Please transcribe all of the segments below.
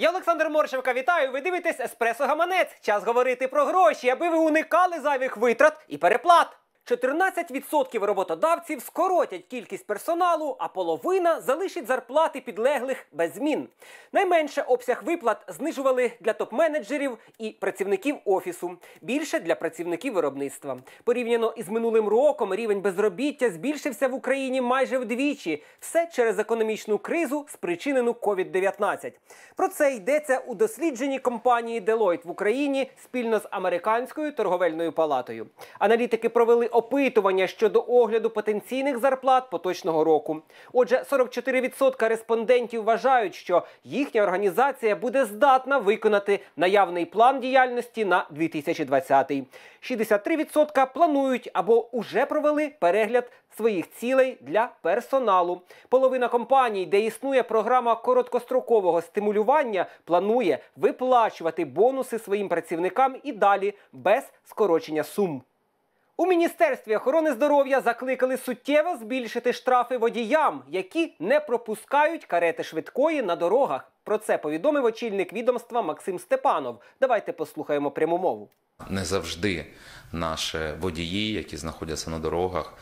Я Олександр Моршевка, вітаю. Ви дивитесь Еспресо Гаманець. Час говорити про гроші, аби ви уникали зайвих витрат і переплат. 14% роботодавців скоротять кількість персоналу, а половина залишить зарплати підлеглих без змін. Найменше обсяг виплат знижували для топ-менеджерів і працівників офісу, більше для працівників виробництва. Порівняно із минулим роком рівень безробіття збільшився в Україні майже вдвічі. Все через економічну кризу, спричинену COVID-19. Про це йдеться у дослідженні компанії Deloitte в Україні спільно з американською торговельною палатою. Аналітики провели опитування щодо огляду потенційних зарплат поточного року. Отже, 44% респондентів вважають, що їхня організація буде здатна виконати наявний план діяльності на 2020. 63% планують або уже провели перегляд своїх цілей для персоналу. Половина компаній, де існує програма короткострокового стимулювання, планує виплачувати бонуси своїм працівникам і далі без скорочення сум. У міністерстві охорони здоров'я закликали суттєво збільшити штрафи водіям, які не пропускають карети швидкої на дорогах. Про це повідомив очільник відомства Максим Степанов. Давайте послухаємо пряму мову. Не завжди наші водії, які знаходяться на дорогах,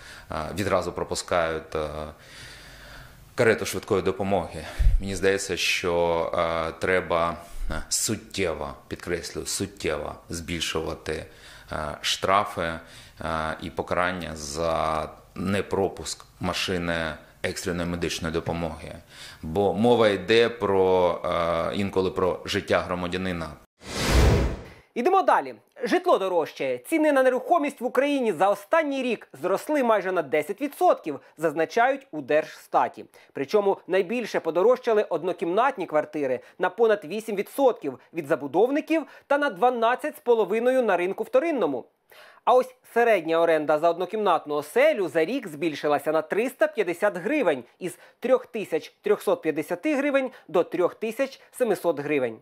відразу пропускають карету швидкої допомоги. Мені здається, що треба суттєво, підкреслюю, суттєво збільшувати штрафи і покарання за непропуск машини екстреної медичної допомоги. Бо мова йде про інколи про життя громадянина. Ідемо далі. Житло дорожчає. Ціни на нерухомість в Україні за останній рік зросли майже на 10%, зазначають у Держстаті. Причому найбільше подорожчали однокімнатні квартири на понад 8% від забудовників та на 12,5% на ринку вторинному. А ось середня оренда за однокімнатну оселю за рік збільшилася на 350 гривень із 3350 гривень до 3700 гривень.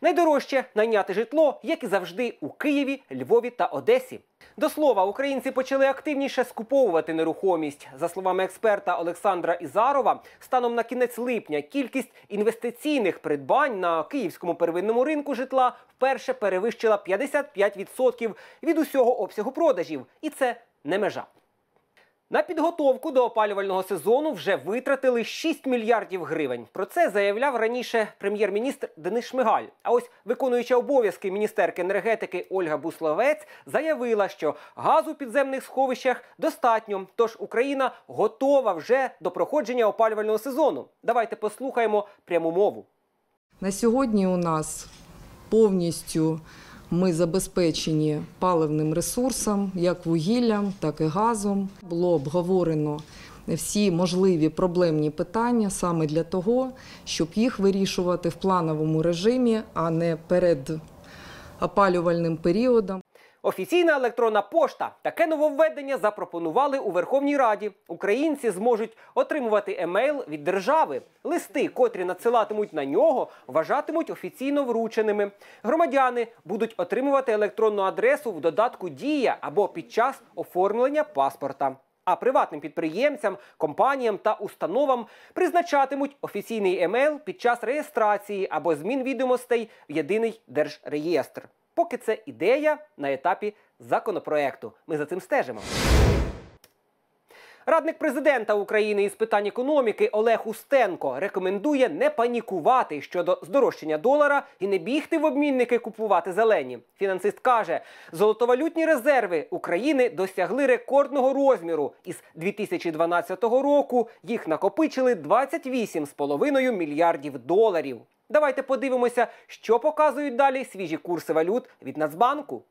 Найдорожче найняти житло, як і завжди, у Києві, Львові та Одесі. До слова, українці почали активніше скуповувати нерухомість. За словами експерта Олександра Ізарова, станом на кінець липня кількість інвестиційних придбань на київському первинному ринку житла вперше перевищила 55% від усього обсягу продажів, і це не межа. На підготовку до опалювального сезону вже витратили 6 мільярдів гривень. Про це заявляв раніше прем'єр-міністр Денис Шмигаль. А ось виконуюча обов'язки міністерки енергетики Ольга Бусловець заявила, що газу в підземних сховищах достатньо. Тож Україна готова вже до проходження опалювального сезону. Давайте послухаємо пряму мову. На сьогодні у нас повністю ми забезпечені паливним ресурсом, як вугіллям, так і газом. Було обговорено всі можливі проблемні питання саме для того, щоб їх вирішувати в плановому режимі, а не перед опалювальним періодом. Офіційна електронна пошта таке нововведення запропонували у Верховній Раді. Українці зможуть отримувати емейл від держави. Листи, котрі надсилатимуть на нього, вважатимуть офіційно врученими. Громадяни будуть отримувати електронну адресу в додатку Дія або під час оформлення паспорта. А приватним підприємцям, компаніям та установам призначатимуть офіційний емейл під час реєстрації або змін відомостей в єдиний держреєстр. Поки це ідея на етапі законопроекту. Ми за цим стежимо. Радник президента України із питань економіки Олег Устенко рекомендує не панікувати щодо здорожчання долара і не бігти в обмінники купувати зелені. Фінансист каже, золотовалютні резерви України досягли рекордного розміру. Із 2012 року їх накопичили 28,5 мільярдів доларів. Давайте подивимося, що показують далі свіжі курси валют від Нацбанку.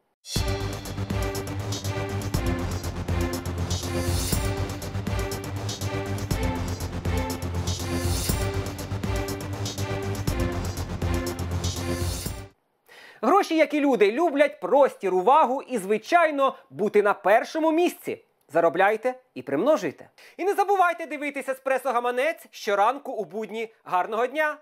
Гроші, як і люди, люблять простір, увагу і, звичайно, бути на першому місці. Заробляйте і примножуйте. І не забувайте дивитися Еспресо Гаманець щоранку у будні. Гарного дня!